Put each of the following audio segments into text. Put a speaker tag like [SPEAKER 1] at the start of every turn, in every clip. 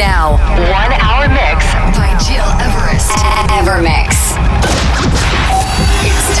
[SPEAKER 1] Now, one hour mix. By Gil Everest. Evermix. It's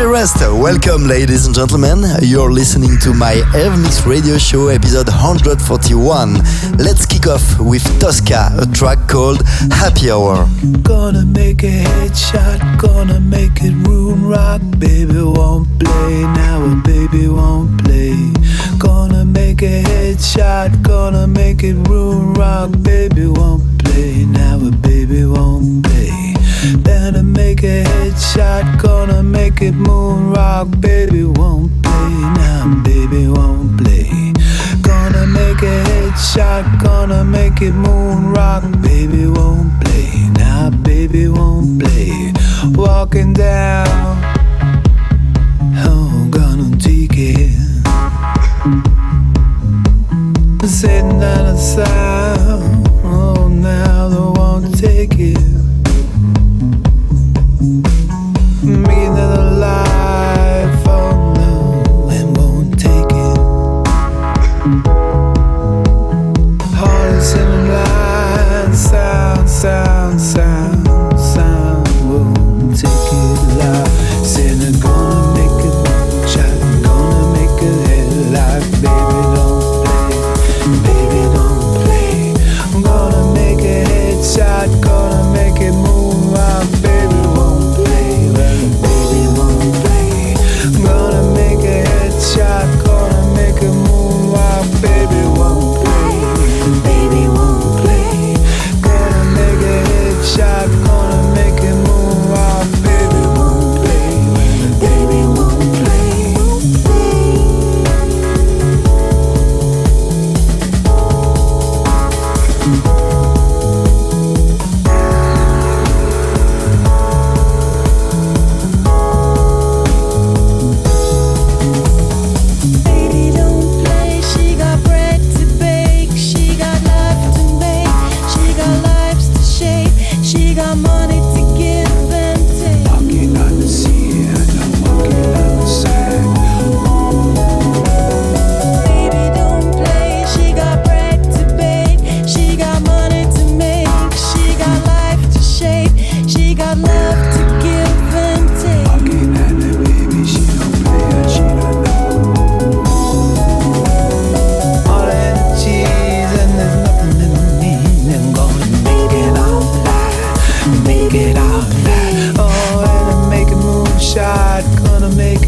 [SPEAKER 2] Gil Welcome, ladies and gentlemen. You're listening to my Evermix radio show, episode 141. Let's kick off with Tosca, a track called Happy Hour.
[SPEAKER 3] Gonna make a headshot, gonna make it room rock. Baby won't play now, and baby won't play. Gonna make a headshot, gonna make it room rock. Baby won't play now, and baby won't play. Better make a headshot, gonna make it moon rock. Baby won't play now, baby won't play. Gonna make a headshot, gonna make it moon rock. Baby won't play now, baby won't play. Walking down, oh, gonna take it. Sitting down the sound,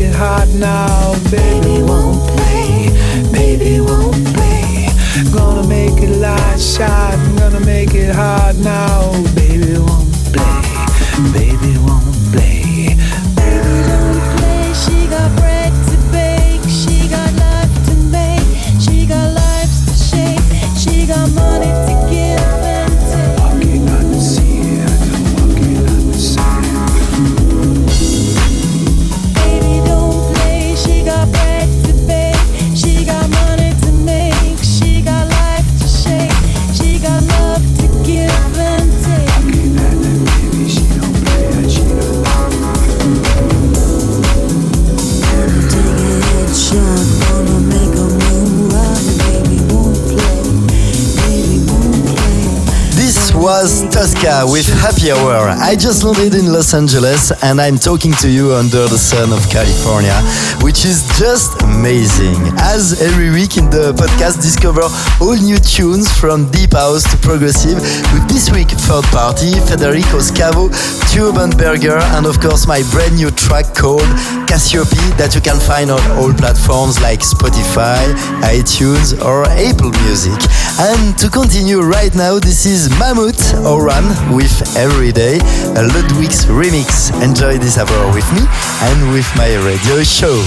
[SPEAKER 3] gonna it hot now.
[SPEAKER 2] Happy Hour. I just landed in Los Angeles and I'm talking to you under the sun of California, which is just amazing. As every week in the podcast, discover all new tunes from deep house to progressive. With this week, third party, Federico Scavo, Tube & Berger, and of course my brand new track called Cassiope that you can find on all platforms like Spotify, iTunes, or Apple Music. And to continue right now, this is Mammoth Oran with Everyday, a Ludwig's remix. Enjoy this hour with me and with my radio show.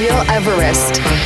[SPEAKER 1] Gil Everest.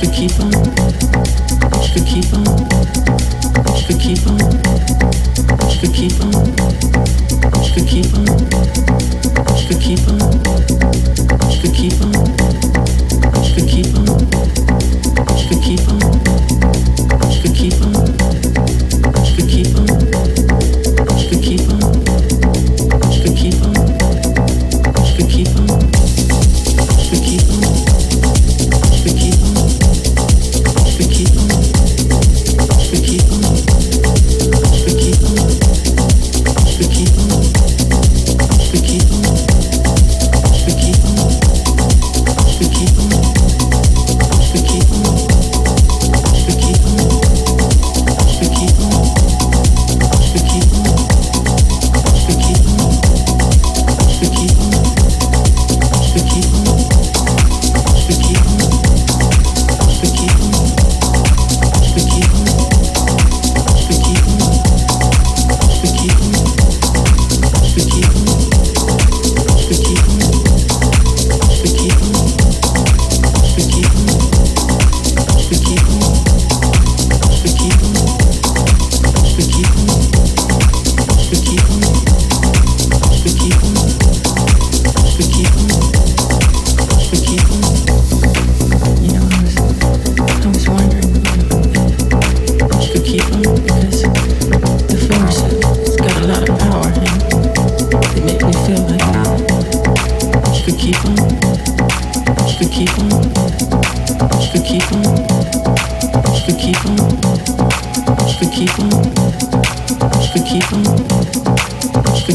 [SPEAKER 4] We keep on.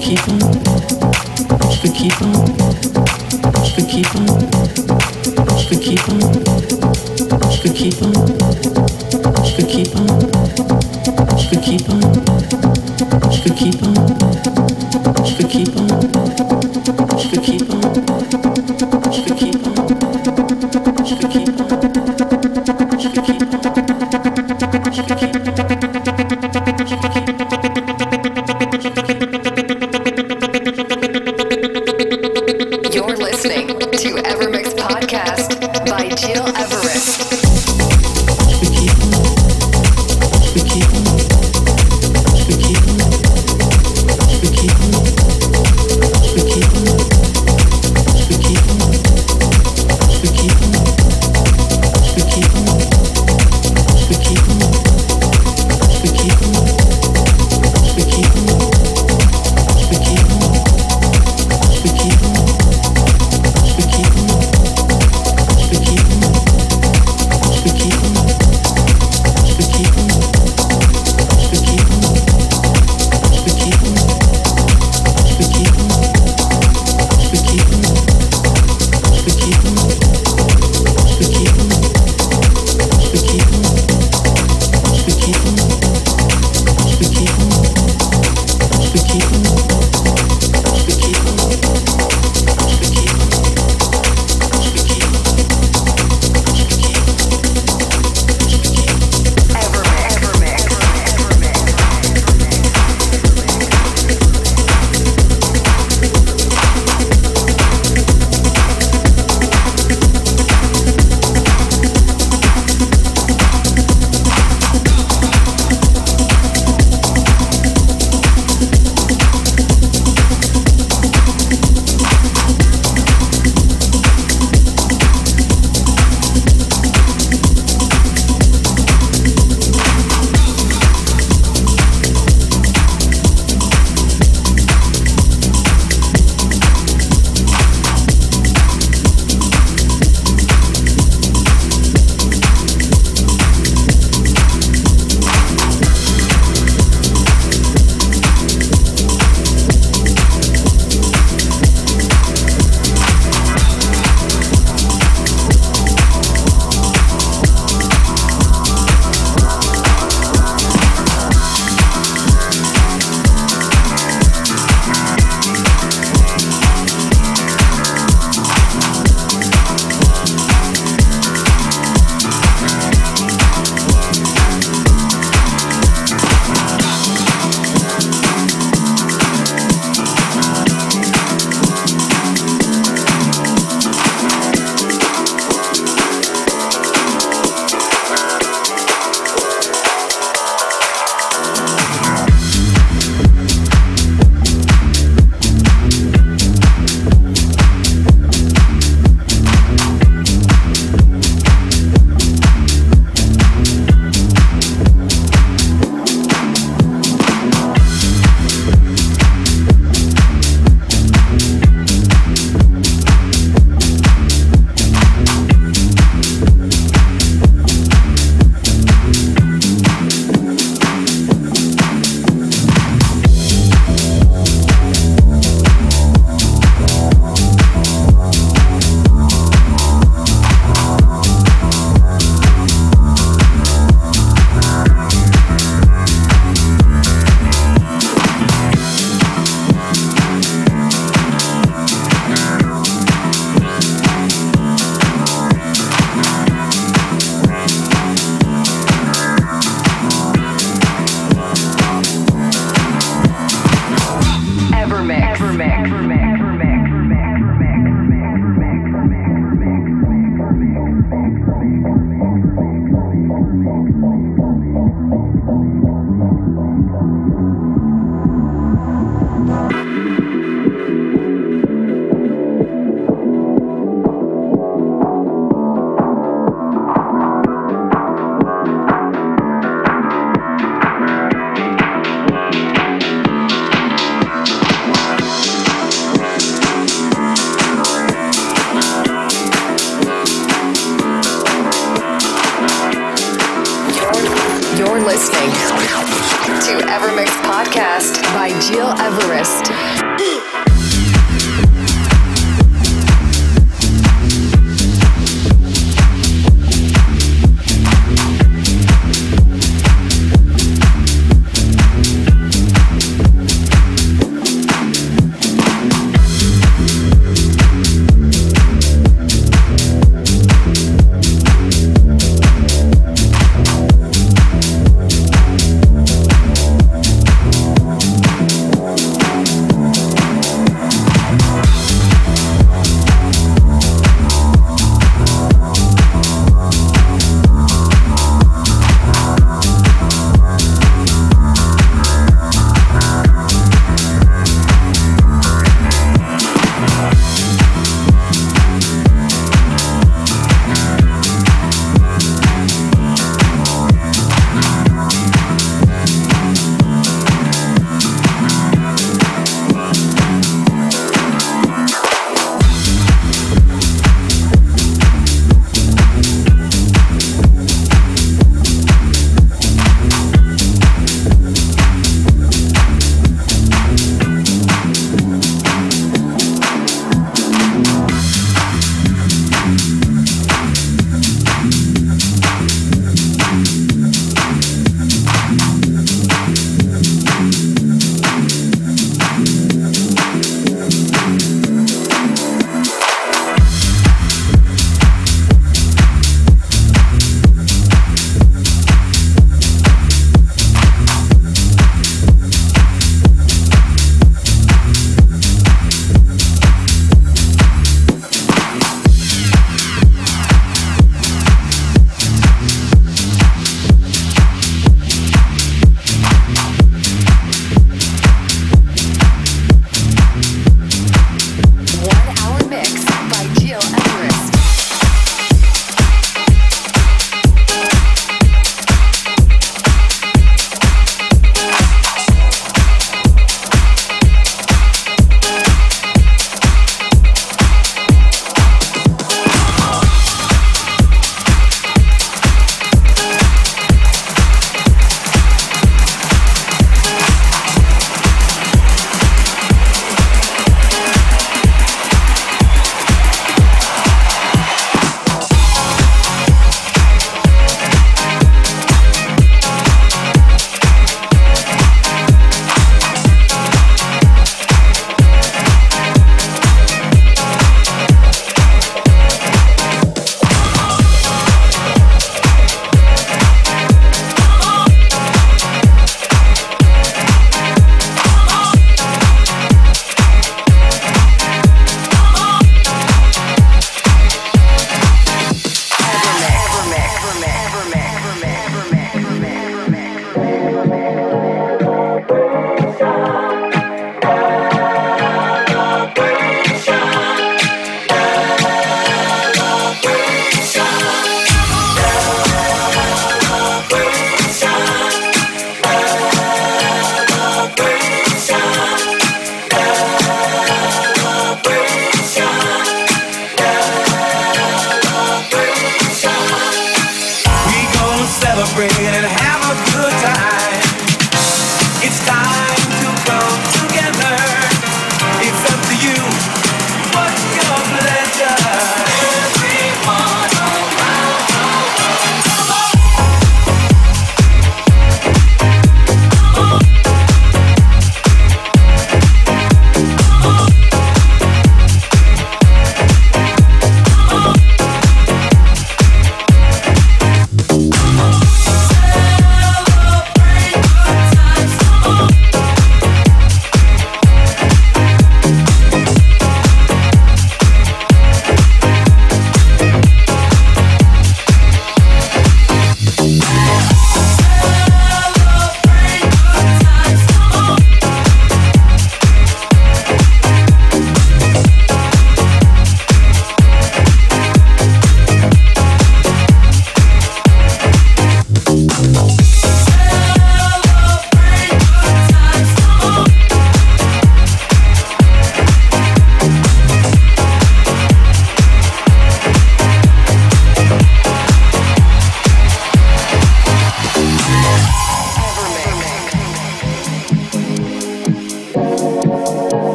[SPEAKER 4] keep on, keep on, keep on.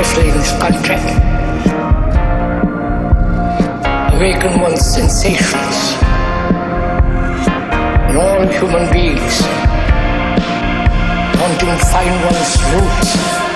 [SPEAKER 4] Especially in this country. Awaken one's sensations in all human beings, wanting to find one's roots.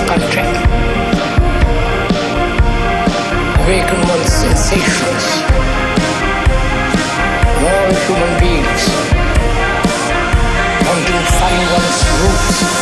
[SPEAKER 4] In this. Awaken sensations all human beings, wanting to find one's roots.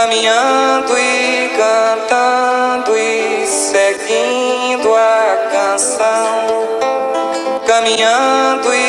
[SPEAKER 5] Caminhando e cantando e seguindo a canção. Caminhando e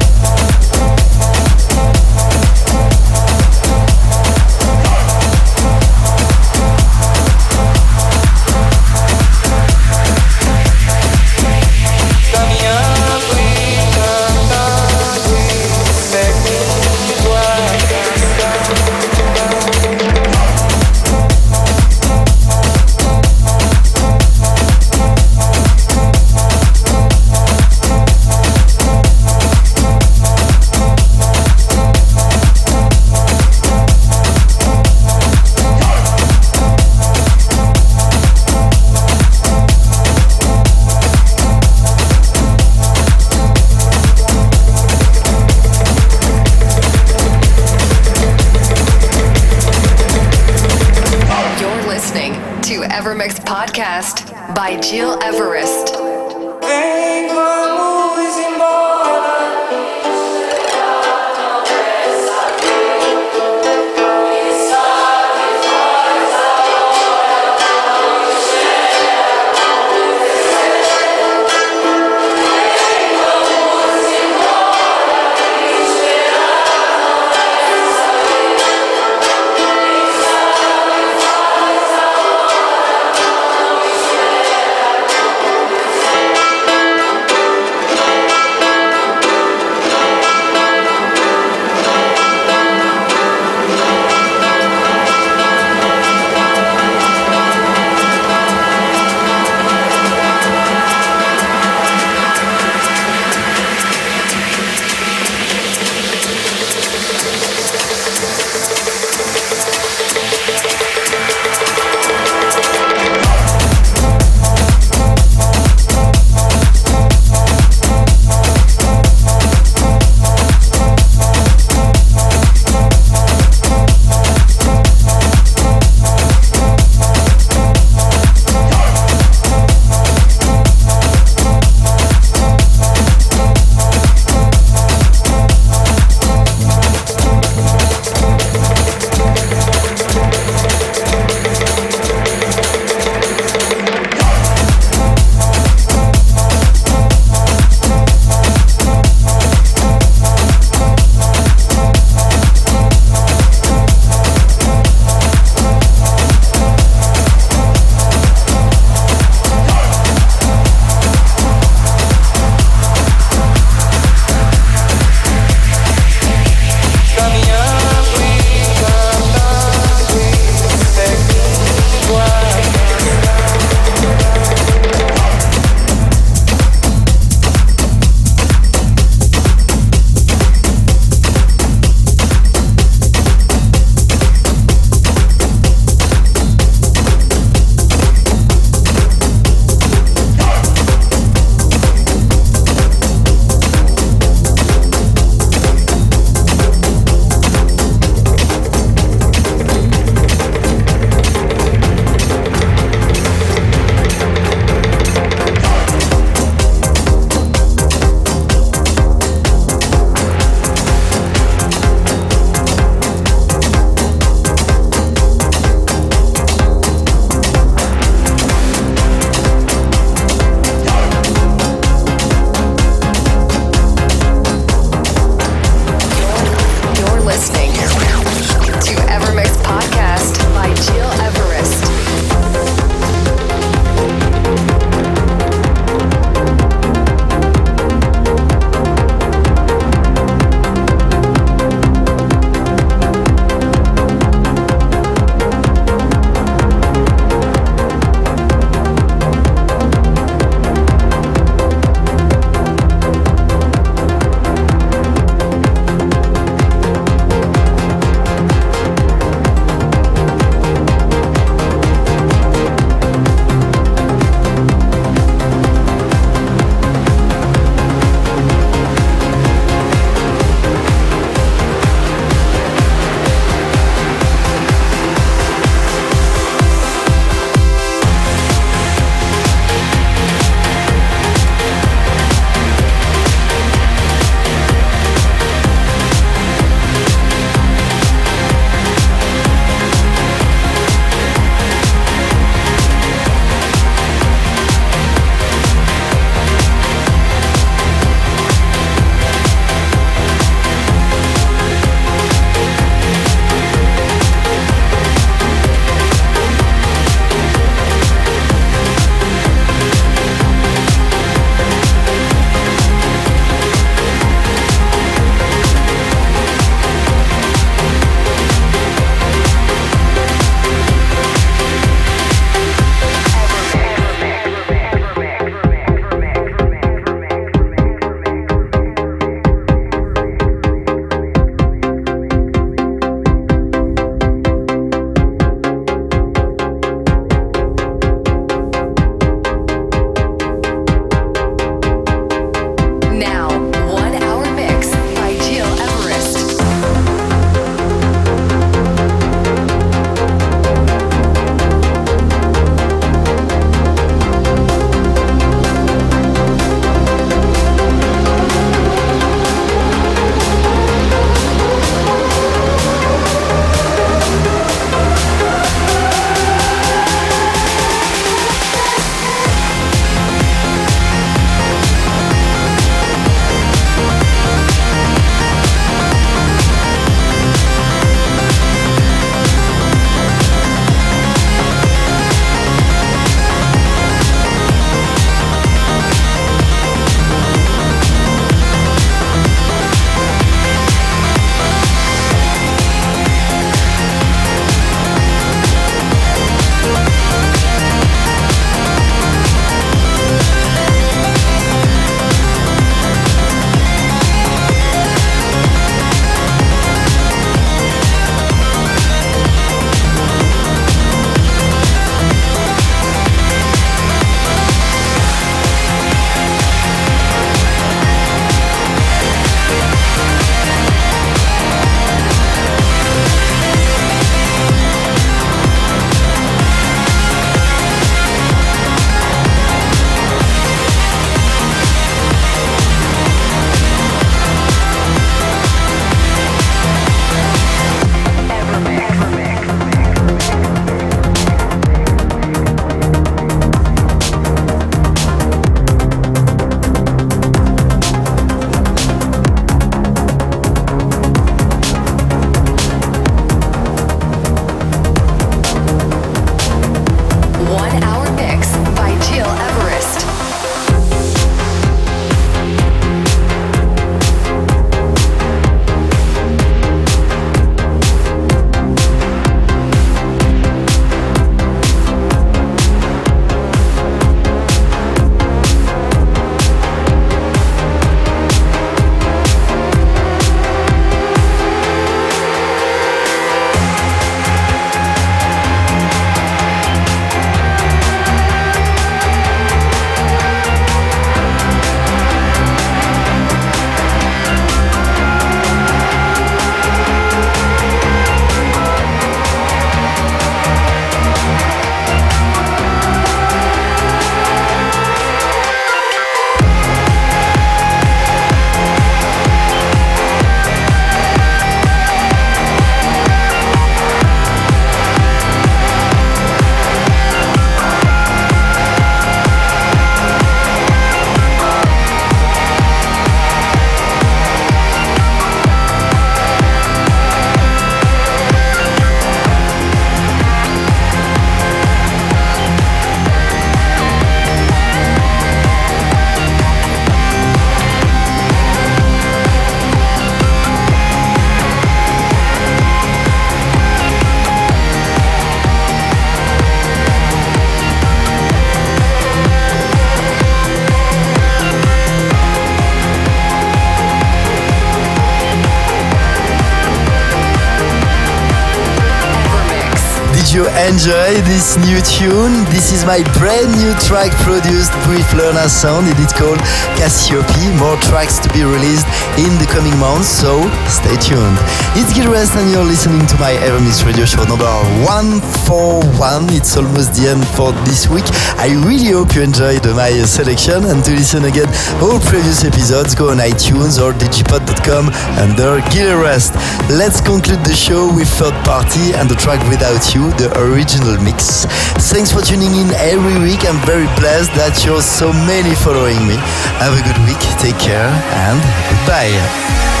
[SPEAKER 2] enjoy this new tune? This is my brand new track produced with Lerna Sound. And It is called Cassiope. More tracks to be released in the coming months, so stay tuned. It's Gil Everest and you're listening to my Evermix radio show number 141. It's almost the end for this week. I really hope you enjoyed my selection and to listen again all previous episodes, go on iTunes or digipod.com under Gil Everest. Let's conclude the show with Third Party and the track Without You, the original mix. Thanks for tuning in every week. I'm very blessed that you're so many following me. Have a good week, take care, and goodbye.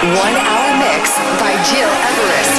[SPEAKER 1] One hour mix by Gil Everest.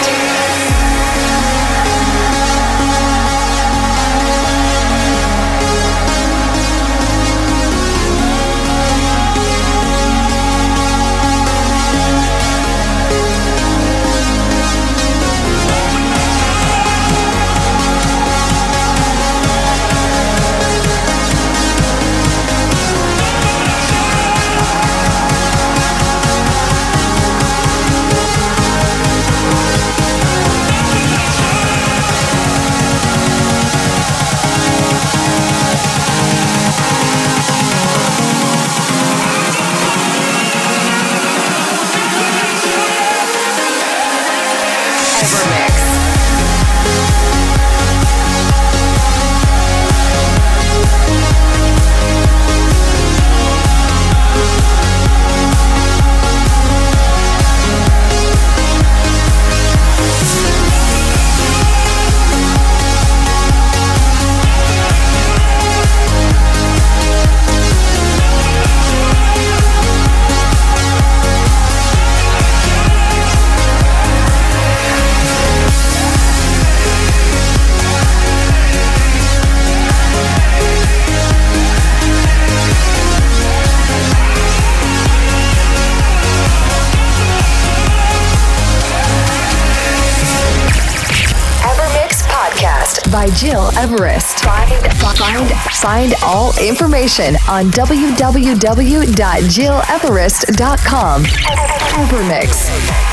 [SPEAKER 1] Find, all information on www.gileverest.com. Evermix.